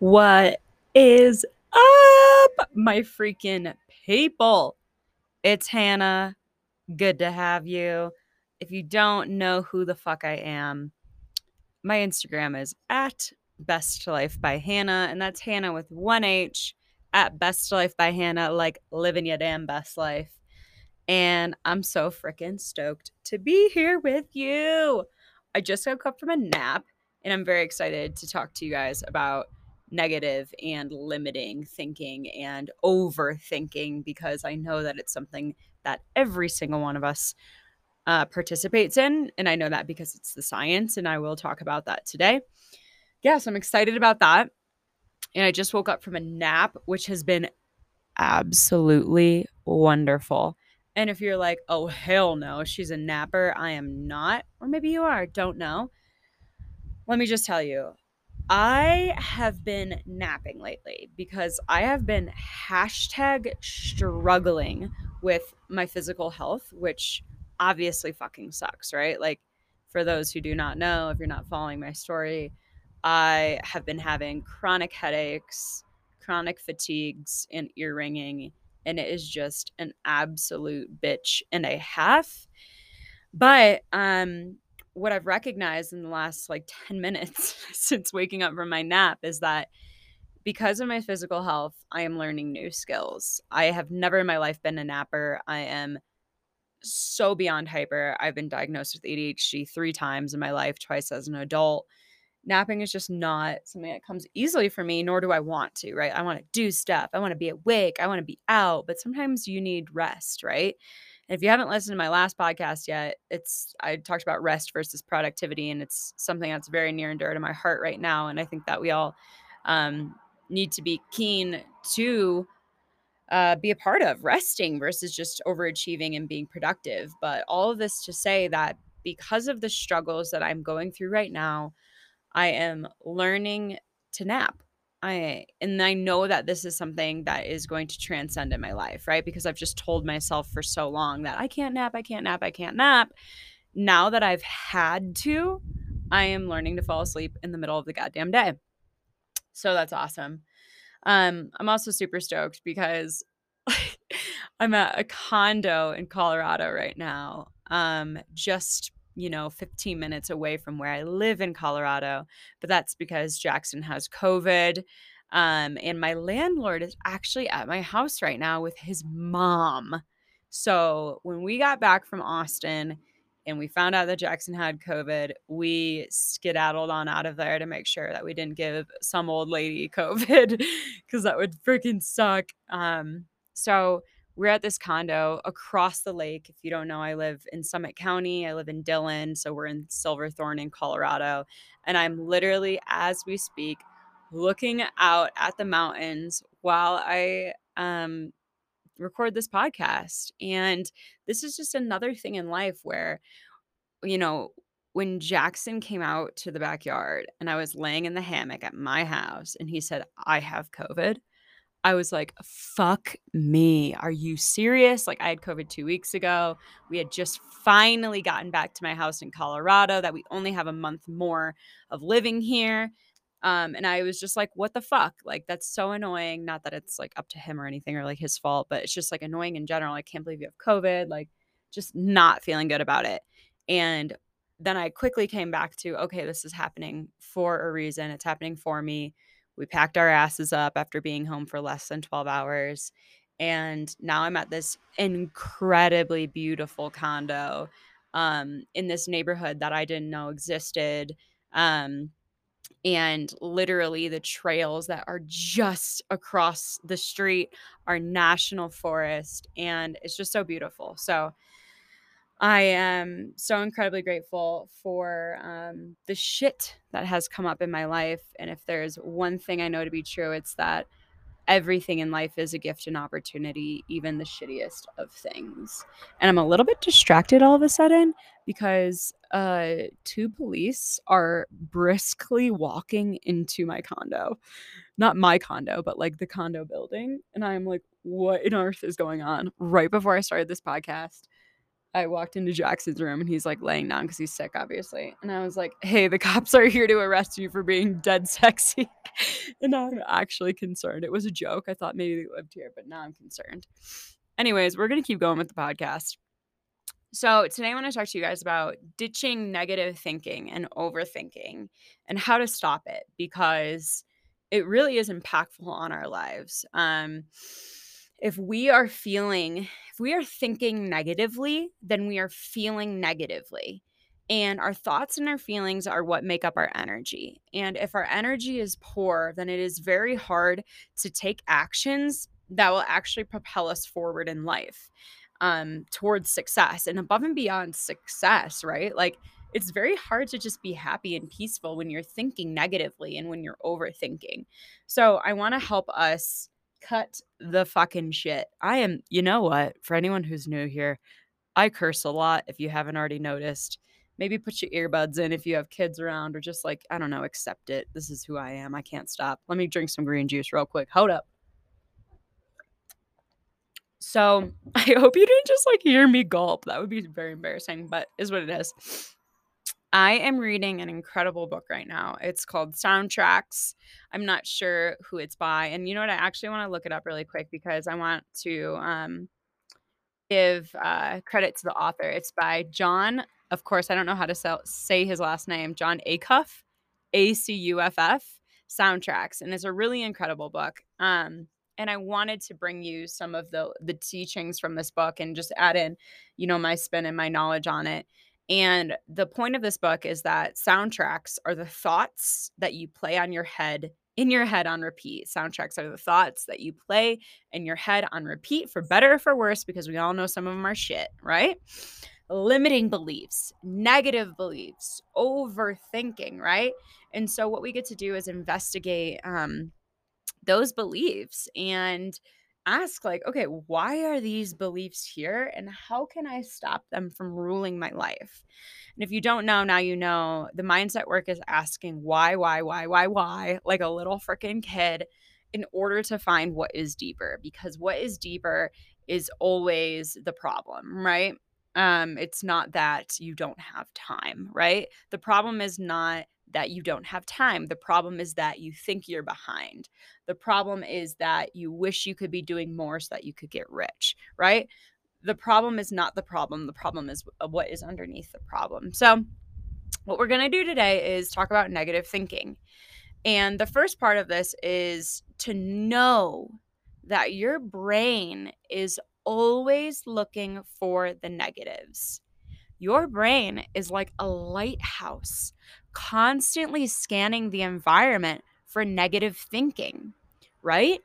What is up, my freaking people? It's Hannah. Good to have you. If you don't know who the fuck I am, my Instagram is at Best Life by Hannah, and that's Hannah with one H at Best Life by Hannah, like living your damn best life. And I'm so freaking stoked to be here with you. I just woke up from a nap, and I'm very excited to talk to you guys about negative and limiting thinking and overthinking because I know that it's something that every single one of us uh, participates in. And I know that because it's the science, and I will talk about that today. Yes, I'm excited about that. And I just woke up from a nap, which has been absolutely wonderful. And if you're like, oh, hell no, she's a napper, I am not. Or maybe you are, don't know. Let me just tell you, I have been napping lately because I have been hashtag struggling with my physical health, which obviously fucking sucks, right? Like, for those who do not know, if you're not following my story, I have been having chronic headaches, chronic fatigues, and ear ringing, and it is just an absolute bitch and a half. But um, what I've recognized in the last like 10 minutes since waking up from my nap is that because of my physical health, I am learning new skills. I have never in my life been a napper. I am so beyond hyper. I've been diagnosed with ADHD three times in my life, twice as an adult. Napping is just not something that comes easily for me, nor do I want to, right? I want to do stuff. I want to be awake. I want to be out, but sometimes you need rest, right? And if you haven't listened to my last podcast yet, it's I talked about rest versus productivity, and it's something that's very near and dear to my heart right now. And I think that we all um, need to be keen to uh, be a part of resting versus just overachieving and being productive. But all of this to say that because of the struggles that I'm going through right now, I am learning to nap. I and I know that this is something that is going to transcend in my life, right? Because I've just told myself for so long that I can't nap, I can't nap, I can't nap. Now that I've had to, I am learning to fall asleep in the middle of the goddamn day. So that's awesome. Um, I'm also super stoked because I'm at a condo in Colorado right now. Um, just you know, 15 minutes away from where I live in Colorado. But that's because Jackson has COVID. Um, and my landlord is actually at my house right now with his mom. So when we got back from Austin and we found out that Jackson had COVID, we skedaddled on out of there to make sure that we didn't give some old lady COVID because that would freaking suck. Um, so we're at this condo across the lake. If you don't know, I live in Summit County. I live in Dillon. So we're in Silverthorne in Colorado. And I'm literally, as we speak, looking out at the mountains while I um, record this podcast. And this is just another thing in life where, you know, when Jackson came out to the backyard and I was laying in the hammock at my house and he said, I have COVID. I was like, fuck me. Are you serious? Like, I had COVID two weeks ago. We had just finally gotten back to my house in Colorado, that we only have a month more of living here. Um, and I was just like, what the fuck? Like, that's so annoying. Not that it's like up to him or anything or like his fault, but it's just like annoying in general. I can't believe you have COVID. Like, just not feeling good about it. And then I quickly came back to, okay, this is happening for a reason. It's happening for me we packed our asses up after being home for less than 12 hours. And now I'm at this incredibly beautiful condo um, in this neighborhood that I didn't know existed. Um, and literally, the trails that are just across the street are national forest. And it's just so beautiful. So, I am so incredibly grateful for um, the shit that has come up in my life. And if there's one thing I know to be true, it's that everything in life is a gift and opportunity, even the shittiest of things. And I'm a little bit distracted all of a sudden because uh, two police are briskly walking into my condo. Not my condo, but like the condo building. And I'm like, what on earth is going on? Right before I started this podcast I walked into Jackson's room and he's like laying down because he's sick, obviously. And I was like, hey, the cops are here to arrest you for being dead sexy. and now I'm actually concerned. It was a joke. I thought maybe they lived here, but now I'm concerned. Anyways, we're going to keep going with the podcast. So, today I want to talk to you guys about ditching negative thinking and overthinking and how to stop it because it really is impactful on our lives. Um, if we are feeling, if we are thinking negatively, then we are feeling negatively. And our thoughts and our feelings are what make up our energy. And if our energy is poor, then it is very hard to take actions that will actually propel us forward in life um, towards success and above and beyond success, right? Like, it's very hard to just be happy and peaceful when you're thinking negatively and when you're overthinking. So, I want to help us cut the fucking shit. I am, you know what? For anyone who's new here, I curse a lot if you haven't already noticed. Maybe put your earbuds in if you have kids around or just like, I don't know, accept it. This is who I am. I can't stop. Let me drink some green juice real quick. Hold up. So I hope you didn't just like hear me gulp. That would be very embarrassing, but is what it is. I am reading an incredible book right now. It's called Soundtracks. I'm not sure who it's by. And you know what? I actually want to look it up really quick because I want to um, give uh, credit to the author. It's by Jon, of course, I don't know how to sell, say his last name, Jon Acuff, A C U F F, Soundtracks. And it's a really incredible book. Um, and I wanted to bring you some of the the teachings from this book and just add in, you know, my spin and my knowledge on it. And the point of this book is that soundtracks are the thoughts that you play on your head in your head on repeat. Soundtracks are the thoughts that you play in your head on repeat for better or for worse because we all know some of them are shit, right? Limiting beliefs, negative beliefs, overthinking, right? And so what we get to do is investigate um those beliefs and ask like okay why are these beliefs here and how can i stop them from ruling my life? And if you don't know now you know the mindset work is asking why why why why why like a little freaking kid in order to find what is deeper because what is deeper is always the problem right? Um it's not that you don't have time right? The problem is not that you don't have time. The problem is that you think you're behind. The problem is that you wish you could be doing more so that you could get rich, right? The problem is not the problem. The problem is uh, what is underneath the problem. So, what we're going to do today is talk about negative thinking. And the first part of this is to know that your brain is always looking for the negatives. Your brain is like a lighthouse constantly scanning the environment for negative thinking, right?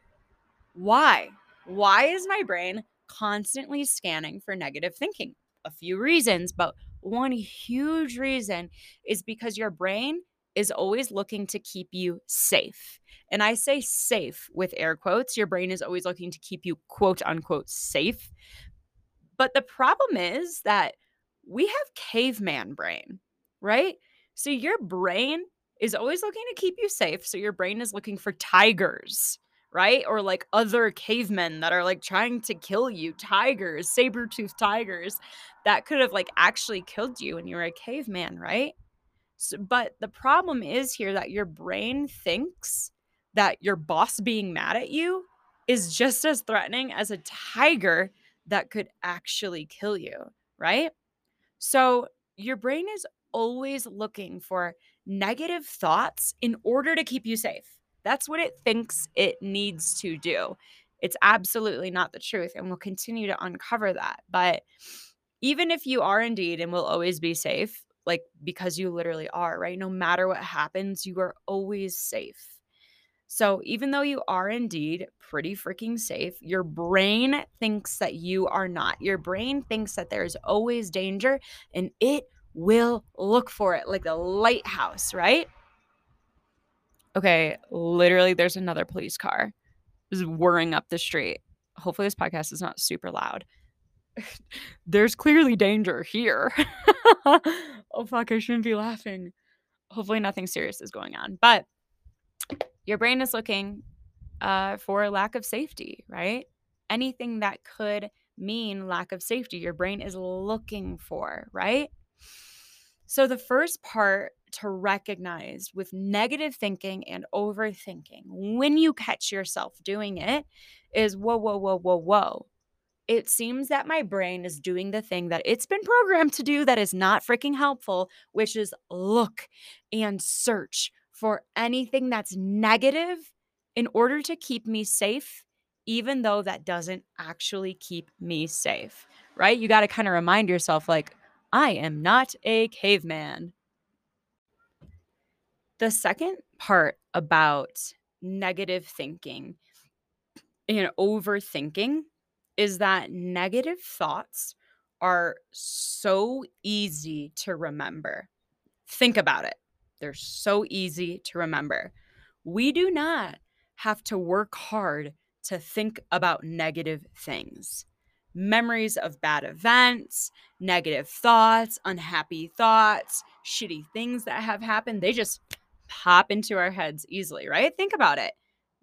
Why? Why is my brain constantly scanning for negative thinking? A few reasons, but one huge reason is because your brain is always looking to keep you safe. And I say safe with air quotes. Your brain is always looking to keep you quote unquote safe. But the problem is that we have caveman brain, right? So your brain is always looking to keep you safe. So your brain is looking for tigers, right? Or like other cavemen that are like trying to kill you, tigers, saber-toothed tigers that could have like actually killed you when you were a caveman, right? So, but the problem is here that your brain thinks that your boss being mad at you is just as threatening as a tiger that could actually kill you, right? So your brain is always looking for negative thoughts in order to keep you safe. That's what it thinks it needs to do. It's absolutely not the truth. And we'll continue to uncover that. But even if you are indeed and will always be safe, like because you literally are, right? No matter what happens, you are always safe. So even though you are indeed pretty freaking safe, your brain thinks that you are not. Your brain thinks that there's always danger and it will look for it like a lighthouse, right? Okay, literally, there's another police car is whirring up the street. Hopefully, this podcast is not super loud. there's clearly danger here. oh, fuck, I shouldn't be laughing. Hopefully, nothing serious is going on. But your brain is looking uh, for lack of safety, right? Anything that could mean lack of safety. Your brain is looking for, right? So, the first part to recognize with negative thinking and overthinking when you catch yourself doing it is whoa, whoa, whoa, whoa, whoa. It seems that my brain is doing the thing that it's been programmed to do that is not freaking helpful, which is look and search for anything that's negative in order to keep me safe, even though that doesn't actually keep me safe, right? You got to kind of remind yourself, like, I am not a caveman. The second part about negative thinking and overthinking is that negative thoughts are so easy to remember. Think about it. They're so easy to remember. We do not have to work hard to think about negative things. Memories of bad events, negative thoughts, unhappy thoughts, shitty things that have happened, they just pop into our heads easily, right? Think about it.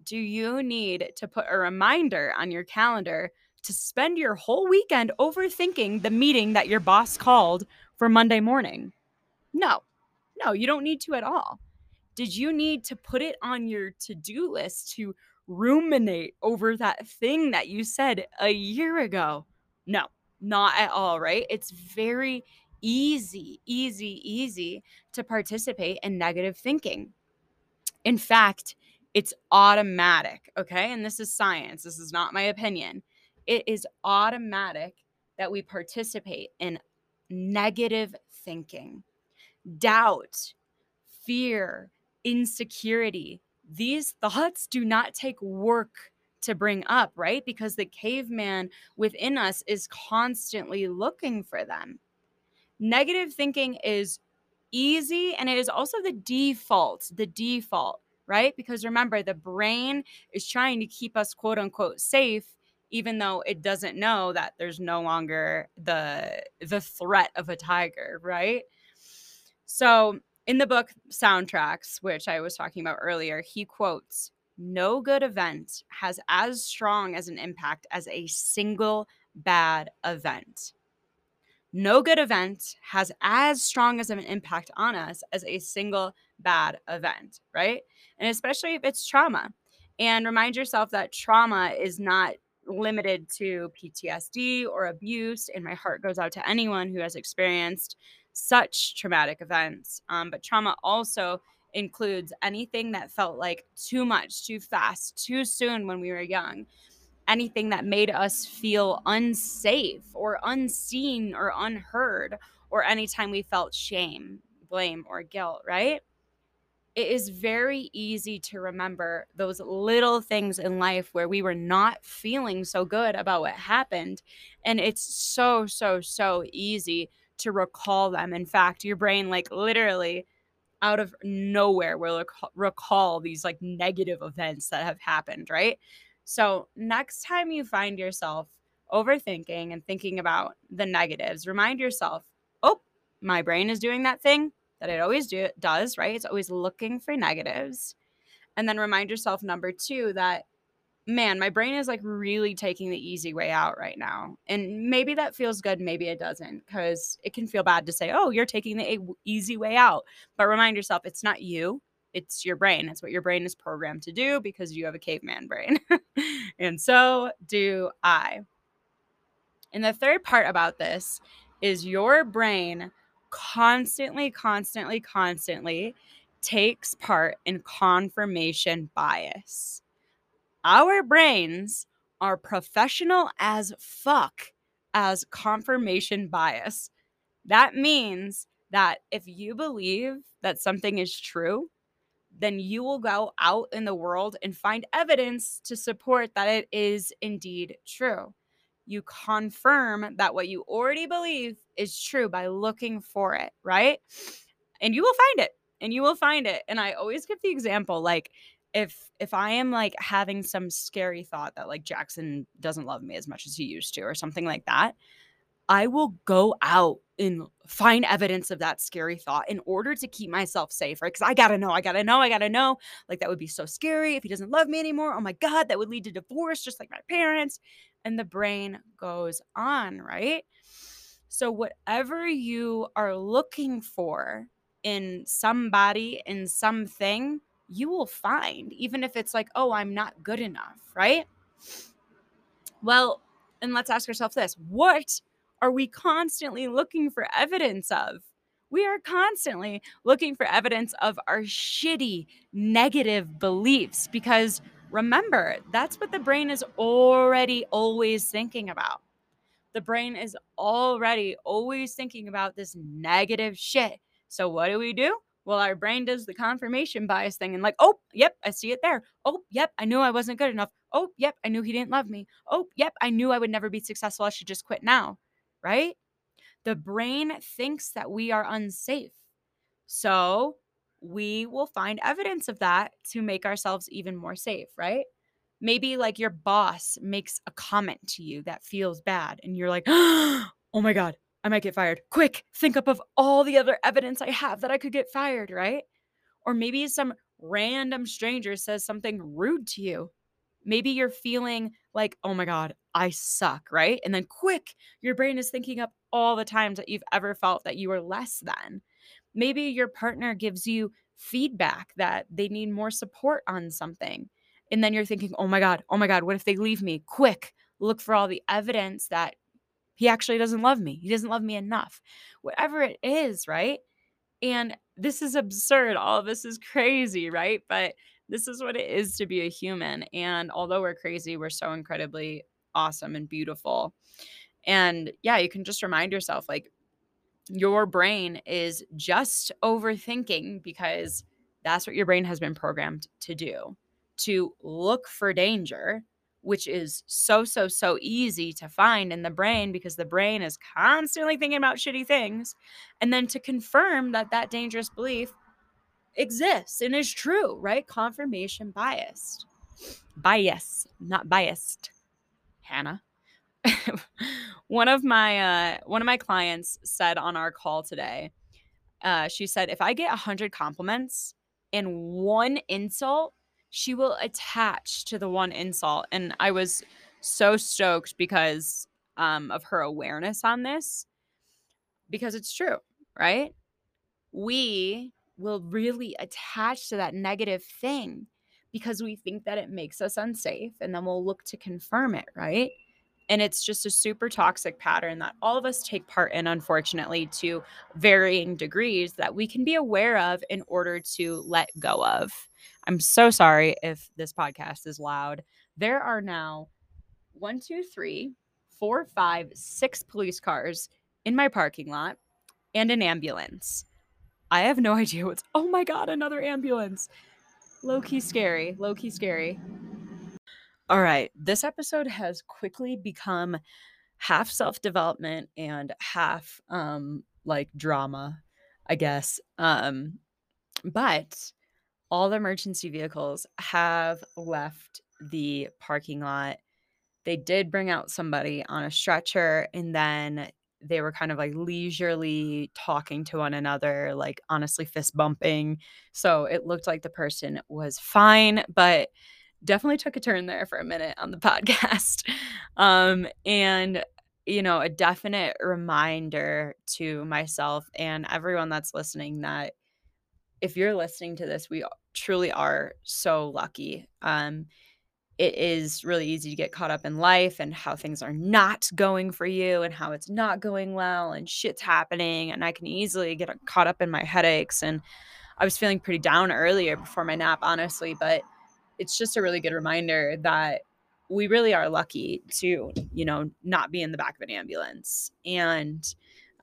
Do you need to put a reminder on your calendar to spend your whole weekend overthinking the meeting that your boss called for Monday morning? No, no, you don't need to at all. Did you need to put it on your to do list to ruminate over that thing that you said a year ago? No, not at all, right? It's very easy, easy, easy to participate in negative thinking. In fact, it's automatic, okay? And this is science, this is not my opinion. It is automatic that we participate in negative thinking, doubt, fear, insecurity. These thoughts do not take work to bring up, right? Because the caveman within us is constantly looking for them. Negative thinking is easy and it is also the default, the default, right? Because remember, the brain is trying to keep us quote unquote safe even though it doesn't know that there's no longer the the threat of a tiger, right? So, in the book Soundtracks, which I was talking about earlier, he quotes, "No good event has as strong as an impact as a single bad event." No good event has as strong as an impact on us as a single bad event, right? And especially if it's trauma. And remind yourself that trauma is not limited to PTSD or abuse. And my heart goes out to anyone who has experienced such traumatic events. Um, but trauma also includes anything that felt like too much, too fast, too soon when we were young. Anything that made us feel unsafe or unseen or unheard, or anytime we felt shame, blame, or guilt, right? it is very easy to remember those little things in life where we were not feeling so good about what happened. And it's so, so, so easy to recall them. In fact, your brain, like literally out of nowhere, will recall these like negative events that have happened, right? So, next time you find yourself overthinking and thinking about the negatives, remind yourself, oh, my brain is doing that thing that it always do, does, right? It's always looking for negatives. And then remind yourself, number two, that man, my brain is like really taking the easy way out right now. And maybe that feels good, maybe it doesn't, because it can feel bad to say, oh, you're taking the easy way out. But remind yourself, it's not you, it's your brain. It's what your brain is programmed to do because you have a caveman brain. and so do I. And the third part about this is your brain constantly, constantly, constantly takes part in confirmation bias. Our brains are professional as fuck as confirmation bias. That means that if you believe that something is true, then you will go out in the world and find evidence to support that it is indeed true you confirm that what you already believe is true by looking for it, right? And you will find it. And you will find it. And I always give the example like if if I am like having some scary thought that like Jackson doesn't love me as much as he used to or something like that, I will go out and find evidence of that scary thought in order to keep myself safe, right? Because I gotta know, I gotta know, I gotta know. Like that would be so scary if he doesn't love me anymore. Oh my God, that would lead to divorce, just like my parents. and the brain goes on, right? So, whatever you are looking for in somebody, in something, you will find, even if it's like, oh, I'm not good enough, right? Well, and let's ask ourselves this what are we constantly looking for evidence of? We are constantly looking for evidence of our shitty negative beliefs because remember, that's what the brain is already always thinking about. The brain is already always thinking about this negative shit. So, what do we do? Well, our brain does the confirmation bias thing and, like, oh, yep, I see it there. Oh, yep, I knew I wasn't good enough. Oh, yep, I knew he didn't love me. Oh, yep, I knew I would never be successful. I should just quit now. Right? The brain thinks that we are unsafe. So we will find evidence of that to make ourselves even more safe, right? Maybe like your boss makes a comment to you that feels bad and you're like, oh my God, I might get fired. Quick, think up of all the other evidence I have that I could get fired, right? Or maybe some random stranger says something rude to you. Maybe you're feeling like, oh my God, I suck, right? And then quick, your brain is thinking up all the times that you've ever felt that you were less than. Maybe your partner gives you feedback that they need more support on something. And then you're thinking, oh my God, oh my God, what if they leave me? Quick, look for all the evidence that he actually doesn't love me. He doesn't love me enough. Whatever it is, right? And this is absurd. All of this is crazy, right? But this is what it is to be a human. And although we're crazy, we're so incredibly awesome and beautiful. And yeah, you can just remind yourself like your brain is just overthinking because that's what your brain has been programmed to do to look for danger which is so, so, so easy to find in the brain because the brain is constantly thinking about shitty things. And then to confirm that that dangerous belief exists and is true, right? Confirmation biased. Bias, not biased. Hannah. one of my uh one of my clients said on our call today uh she said if i get a 100 compliments and one insult she will attach to the one insult. And I was so stoked because um, of her awareness on this, because it's true, right? We will really attach to that negative thing because we think that it makes us unsafe and then we'll look to confirm it, right? And it's just a super toxic pattern that all of us take part in, unfortunately, to varying degrees that we can be aware of in order to let go of. I'm so sorry if this podcast is loud. There are now one, two, three, four, five, six police cars in my parking lot and an ambulance. I have no idea what's. Oh my God, another ambulance. Low key scary. Low key scary. All right. This episode has quickly become half self development and half um like drama, I guess. Um, but all the emergency vehicles have left the parking lot. They did bring out somebody on a stretcher and then they were kind of like leisurely talking to one another, like honestly fist bumping. So it looked like the person was fine, but definitely took a turn there for a minute on the podcast. Um, and you know, a definite reminder to myself and everyone that's listening that if you're listening to this, we truly are so lucky. Um, it is really easy to get caught up in life and how things are not going for you and how it's not going well and shit's happening. And I can easily get caught up in my headaches. And I was feeling pretty down earlier before my nap, honestly, but it's just a really good reminder that we really are lucky to, you know, not be in the back of an ambulance. And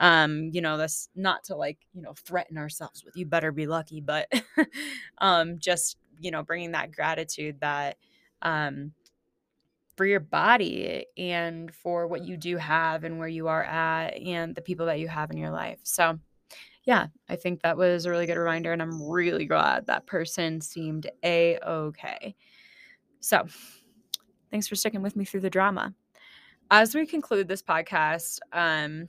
um you know that's not to like you know threaten ourselves with you better be lucky but um just you know bringing that gratitude that um for your body and for what you do have and where you are at and the people that you have in your life. So yeah i think that was a really good reminder and i'm really glad that person seemed a okay so thanks for sticking with me through the drama. As we conclude this podcast um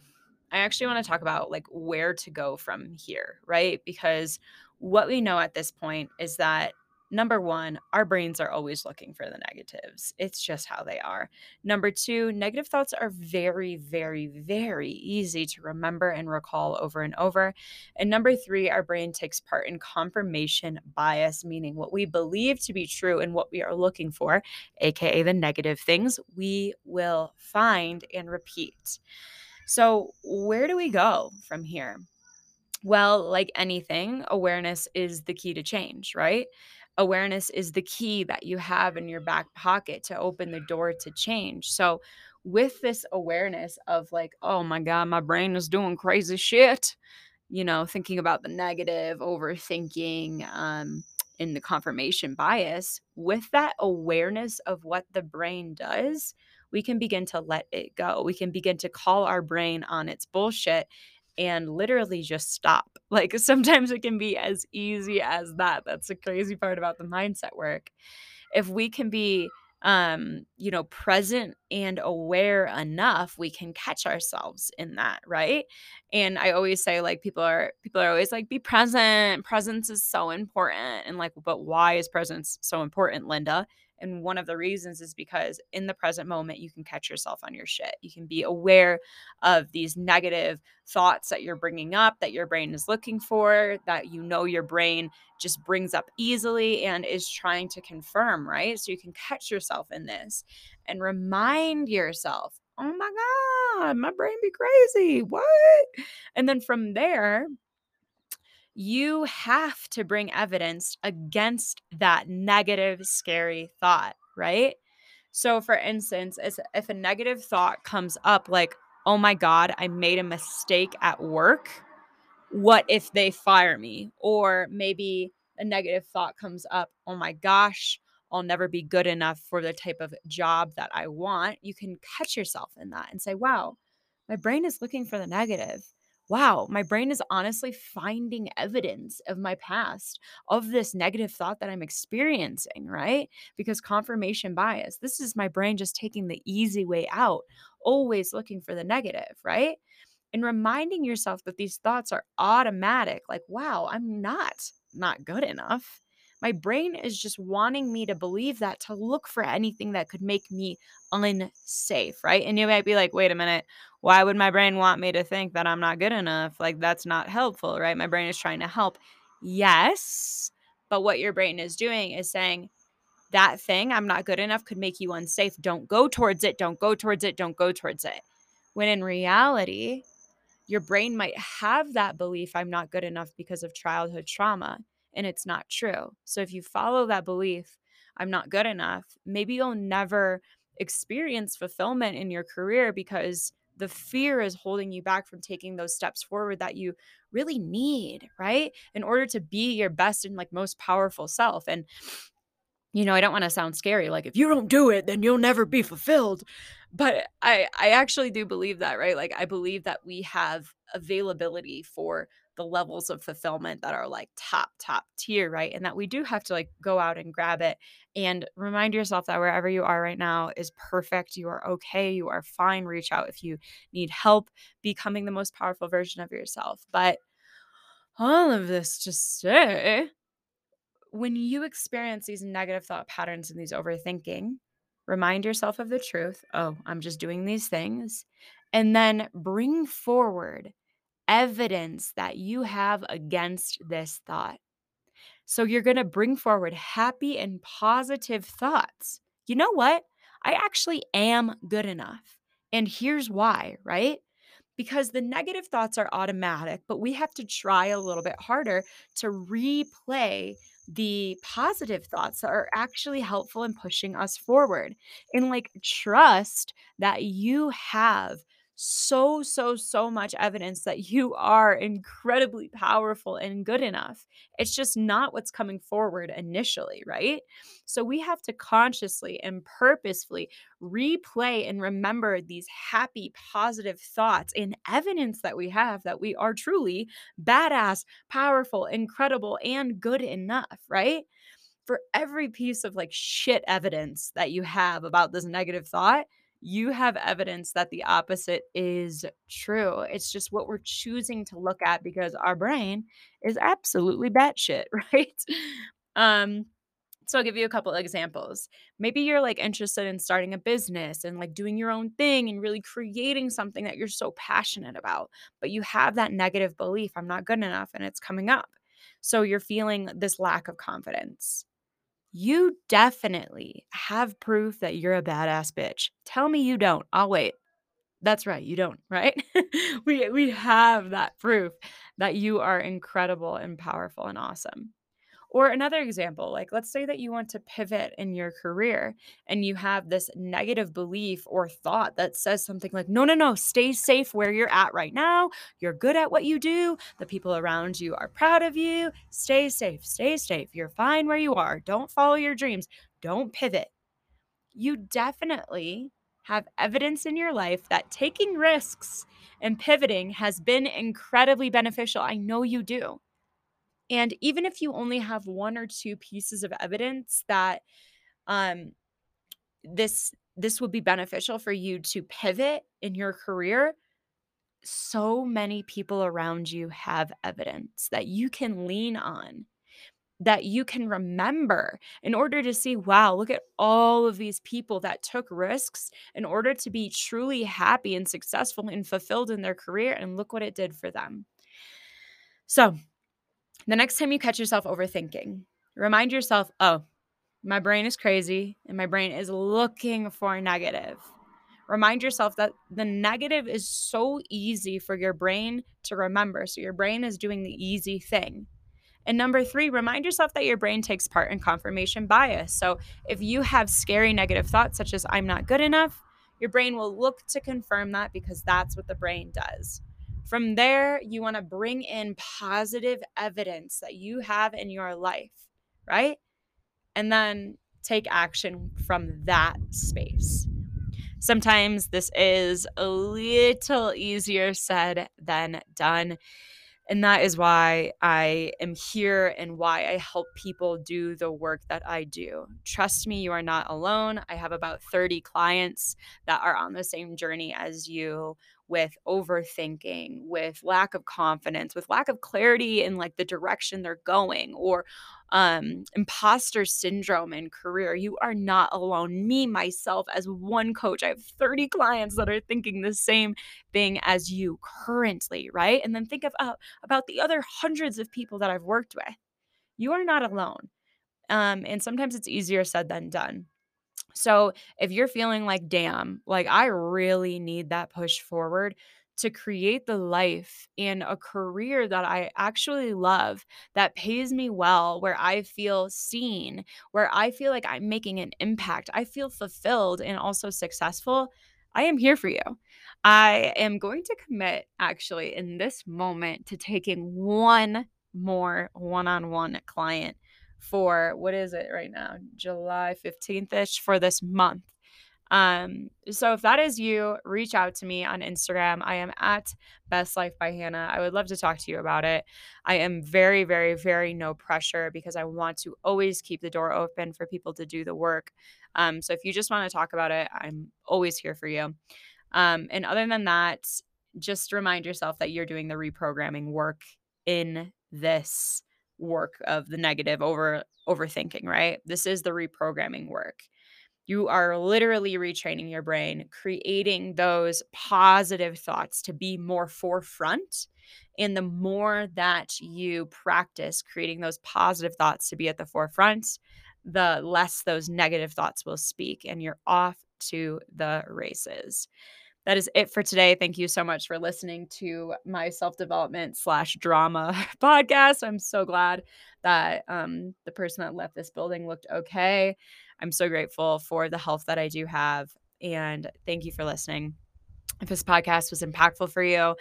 I actually want to talk about like where to go from here, right? Because what we know at this point is that number one, our brains are always looking for the negatives. It's just how they are. Number two, negative thoughts are very, very, very easy to remember and recall over and over. And number three, our brain takes part in confirmation bias, meaning what we believe to be true and what we are looking for, AKA the negative things, we will find and repeat. So, where do we go from here? Well, like anything, awareness is the key to change, right? Awareness is the key that you have in your back pocket to open the door to change. So, with this awareness of like, oh my God, my brain is doing crazy shit, you know, thinking about the negative, overthinking, um, in the confirmation bias, with that awareness of what the brain does, we can begin to let it go. We can begin to call our brain on its bullshit and literally just stop. Like sometimes it can be as easy as that. That's the crazy part about the mindset work. If we can be um you know present and aware enough we can catch ourselves in that right and i always say like people are people are always like be present presence is so important and like but why is presence so important linda and one of the reasons is because in the present moment, you can catch yourself on your shit. You can be aware of these negative thoughts that you're bringing up, that your brain is looking for, that you know your brain just brings up easily and is trying to confirm, right? So you can catch yourself in this and remind yourself, oh my God, my brain be crazy. What? And then from there, you have to bring evidence against that negative, scary thought, right? So, for instance, if a negative thought comes up like, oh my God, I made a mistake at work, what if they fire me? Or maybe a negative thought comes up, oh my gosh, I'll never be good enough for the type of job that I want. You can catch yourself in that and say, wow, my brain is looking for the negative wow, my brain is honestly finding evidence of my past, of this negative thought that I'm experiencing, right? Because confirmation bias, this is my brain just taking the easy way out, always looking for the negative, right? And reminding yourself that these thoughts are automatic, like, wow, I'm not not good enough. My brain is just wanting me to believe that, to look for anything that could make me unsafe, right? And you might be like, wait a minute, why would my brain want me to think that I'm not good enough? Like, that's not helpful, right? My brain is trying to help. Yes. But what your brain is doing is saying, that thing, I'm not good enough, could make you unsafe. Don't go towards it. Don't go towards it. Don't go towards it. When in reality, your brain might have that belief, I'm not good enough because of childhood trauma and it's not true. So if you follow that belief, I'm not good enough, maybe you'll never experience fulfillment in your career because the fear is holding you back from taking those steps forward that you really need, right? In order to be your best and like most powerful self. And you know, I don't want to sound scary like if you don't do it, then you'll never be fulfilled. But I I actually do believe that, right? Like I believe that we have availability for the levels of fulfillment that are like top top tier right and that we do have to like go out and grab it and remind yourself that wherever you are right now is perfect you are okay you are fine reach out if you need help becoming the most powerful version of yourself but all of this to say when you experience these negative thought patterns and these overthinking remind yourself of the truth oh i'm just doing these things and then bring forward evidence that you have against this thought. So you're going to bring forward happy and positive thoughts. You know what? I actually am good enough. And here's why, right? Because the negative thoughts are automatic, but we have to try a little bit harder to replay the positive thoughts that are actually helpful in pushing us forward. And like trust that you have so, so, so much evidence that you are incredibly powerful and good enough. It's just not what's coming forward initially, right? So we have to consciously and purposefully replay and remember these happy, positive thoughts and evidence that we have that we are truly badass, powerful, incredible, and good enough, right? For every piece of like shit evidence that you have about this negative thought, you have evidence that the opposite is true. It's just what we're choosing to look at because our brain is absolutely batshit, right? Um, So I'll give you a couple examples. Maybe you're like interested in starting a business and like doing your own thing and really creating something that you're so passionate about, but you have that negative belief, I'm not good enough, and it's coming up. So you're feeling this lack of confidence. You definitely have proof that you're a badass bitch. Tell me you don't. I'll wait. That's right, you don't, right? we we have that proof that you are incredible and powerful and awesome. Or another example, like let's say that you want to pivot in your career and you have this negative belief or thought that says something like, no, no, no, stay safe where you're at right now. You're good at what you do. The people around you are proud of you. Stay safe, stay safe. You're fine where you are. Don't follow your dreams. Don't pivot. You definitely have evidence in your life that taking risks and pivoting has been incredibly beneficial. I know you do. And even if you only have one or two pieces of evidence that um, this this would be beneficial for you to pivot in your career, so many people around you have evidence that you can lean on that you can remember in order to see, wow, look at all of these people that took risks in order to be truly happy and successful and fulfilled in their career. And look what it did for them. So, the next time you catch yourself overthinking, remind yourself, oh, my brain is crazy and my brain is looking for negative. Remind yourself that the negative is so easy for your brain to remember. So your brain is doing the easy thing. And number three, remind yourself that your brain takes part in confirmation bias. So if you have scary negative thoughts, such as I'm not good enough, your brain will look to confirm that because that's what the brain does. From there, you want to bring in positive evidence that you have in your life, right? And then take action from that space. Sometimes this is a little easier said than done. And that is why I am here and why I help people do the work that I do. Trust me, you are not alone. I have about 30 clients that are on the same journey as you with overthinking, with lack of confidence, with lack of clarity in like the direction they're going, or um, imposter syndrome in career. You are not alone. Me, myself, as one coach, I have 30 clients that are thinking the same thing as you currently, right? And then think of, uh, about the other hundreds of people that I've worked with. You are not alone. Um, and sometimes it's easier said than done. So if you're feeling like, damn, like I really need that push forward, to create the life and a career that I actually love, that pays me well, where I feel seen, where I feel like I'm making an impact, I feel fulfilled and also successful, I am here for you. I am going to commit actually in this moment to taking one more one on one client for what is it right now? July 15th ish for this month. Um, so if that is you, reach out to me on Instagram. I am at Best Life by Hannah. I would love to talk to you about it. I am very, very, very no pressure because I want to always keep the door open for people to do the work. Um, so if you just want to talk about it, I'm always here for you. Um, and other than that, just remind yourself that you're doing the reprogramming work in this work of the negative over overthinking, right? This is the reprogramming work. You are literally retraining your brain, creating those positive thoughts to be more forefront. And the more that you practice creating those positive thoughts to be at the forefront, the less those negative thoughts will speak, and you're off to the races. That is it for today. Thank you so much for listening to my self development slash drama podcast. I'm so glad that um, the person that left this building looked okay. I'm so grateful for the health that I do have. And thank you for listening. If this podcast was impactful for you,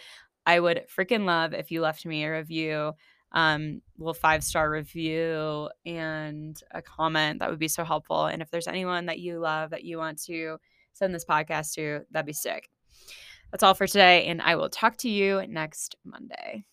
I would freaking love if you left me a review, um, little five star review and a comment. That would be so helpful. And if there's anyone that you love that you want to send this podcast to, that'd be sick. That's all for today. And I will talk to you next Monday.